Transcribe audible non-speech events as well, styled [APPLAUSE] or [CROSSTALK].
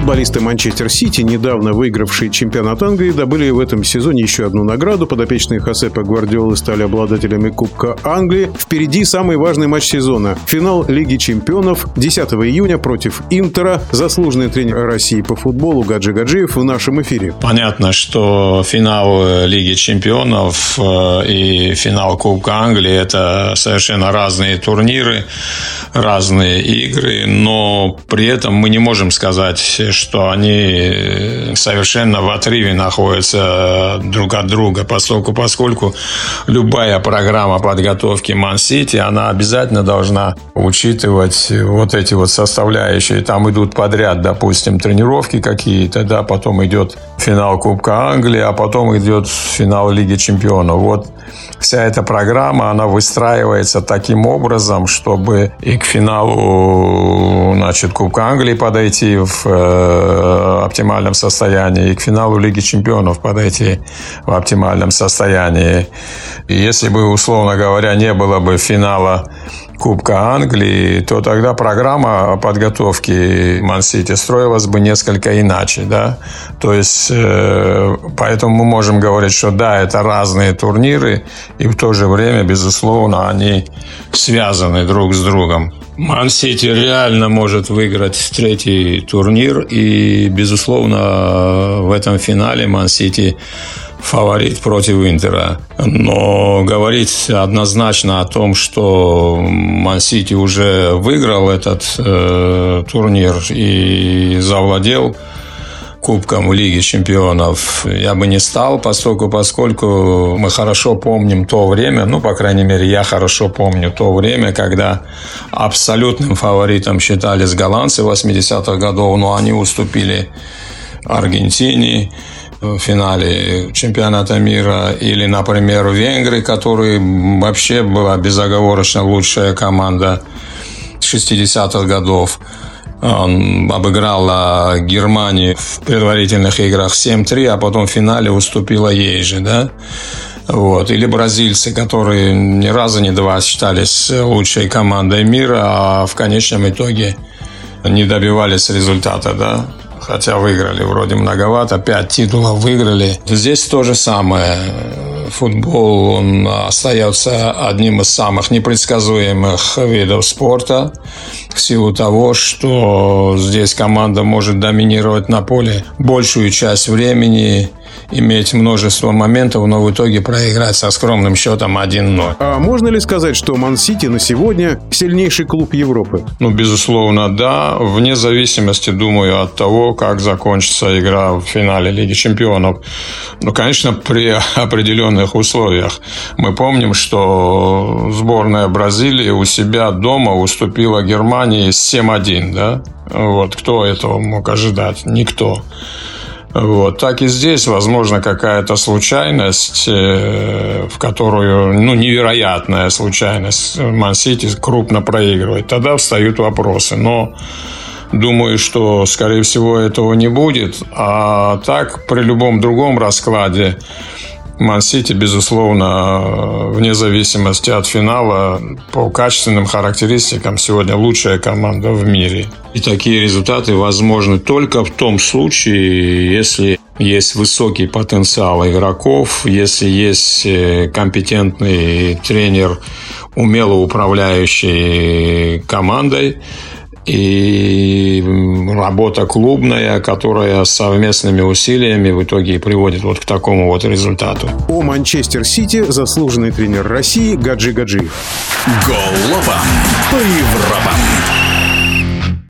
Футболисты Манчестер Сити, недавно выигравшие чемпионат Англии, добыли в этом сезоне еще одну награду. Подопечные Хосепа Гвардиолы стали обладателями Кубка Англии. Впереди самый важный матч сезона. Финал Лиги чемпионов 10 июня против Интера. Заслуженный тренер России по футболу Гаджи Гаджиев в нашем эфире. Понятно, что финал Лиги чемпионов э, и финал Кубка Англии – это совершенно разные турниры, разные игры, но при этом мы не можем сказать что они совершенно в отрыве находятся друг от друга, поскольку, поскольку любая программа подготовки Ман-Сити, она обязательно должна учитывать вот эти вот составляющие. Там идут подряд, допустим, тренировки какие-то, да, потом идет финал Кубка Англии, а потом идет финал Лиги Чемпионов. Вот вся эта программа, она выстраивается таким образом, чтобы и к финалу значит, Кубка Англии подойти в э, оптимальном состоянии, и к финалу Лиги Чемпионов подойти в оптимальном состоянии. И если бы, условно говоря, не было бы финала Кубка Англии, то тогда программа подготовки Ман-Сити строилась бы несколько иначе, да. То есть, э, поэтому мы можем говорить, что да, это разные турниры, и в то же время, безусловно, они связаны друг с другом. Ман-Сити реально может выиграть третий турнир, и, безусловно, в этом финале Ман-Сити фаворит против Интера. Но говорить однозначно о том, что Ман-Сити уже выиграл этот э, турнир и завладел Кубком Лиги Чемпионов я бы не стал, поскольку, поскольку мы хорошо помним то время, ну, по крайней мере, я хорошо помню то время, когда абсолютным фаворитом считались голландцы 80-х годов, но они уступили Аргентине, в финале чемпионата мира, или, например, Венгрии, которые вообще была безоговорочно лучшая команда 60-х годов. Он обыграл Германию в предварительных играх 7-3, а потом в финале уступила ей же, да? Вот. Или бразильцы, которые ни разу не два считались лучшей командой мира, а в конечном итоге не добивались результата, да? хотя выиграли вроде многовато, пять титулов выиграли. Здесь то же самое. Футбол, он остается одним из самых непредсказуемых видов спорта в силу того, что здесь команда может доминировать на поле большую часть времени, иметь множество моментов, но в итоге проиграть со скромным счетом 1-0. А можно ли сказать, что Ман-Сити на сегодня сильнейший клуб Европы? Ну, безусловно, да. Вне зависимости, думаю, от того, как закончится игра в финале Лиги Чемпионов. Ну, конечно, при [LAUGHS] определенных условиях. Мы помним, что сборная Бразилии у себя дома уступила Германии 7-1, да? Вот кто этого мог ожидать? Никто. Вот. Так и здесь, возможно, какая-то случайность, э, в которую, ну, невероятная случайность, Ман-Сити крупно проигрывает. Тогда встают вопросы. Но думаю, что, скорее всего, этого не будет. А так, при любом другом раскладе, Ман-Сити, безусловно, вне зависимости от финала, по качественным характеристикам сегодня лучшая команда в мире. И такие результаты возможны только в том случае, если есть высокий потенциал игроков, если есть э, компетентный тренер, умело управляющий командой, и работа клубная, которая совместными усилиями в итоге приводит вот к такому вот результату. О Манчестер Сити заслуженный тренер России Гаджи Гаджи. Голова по Европам.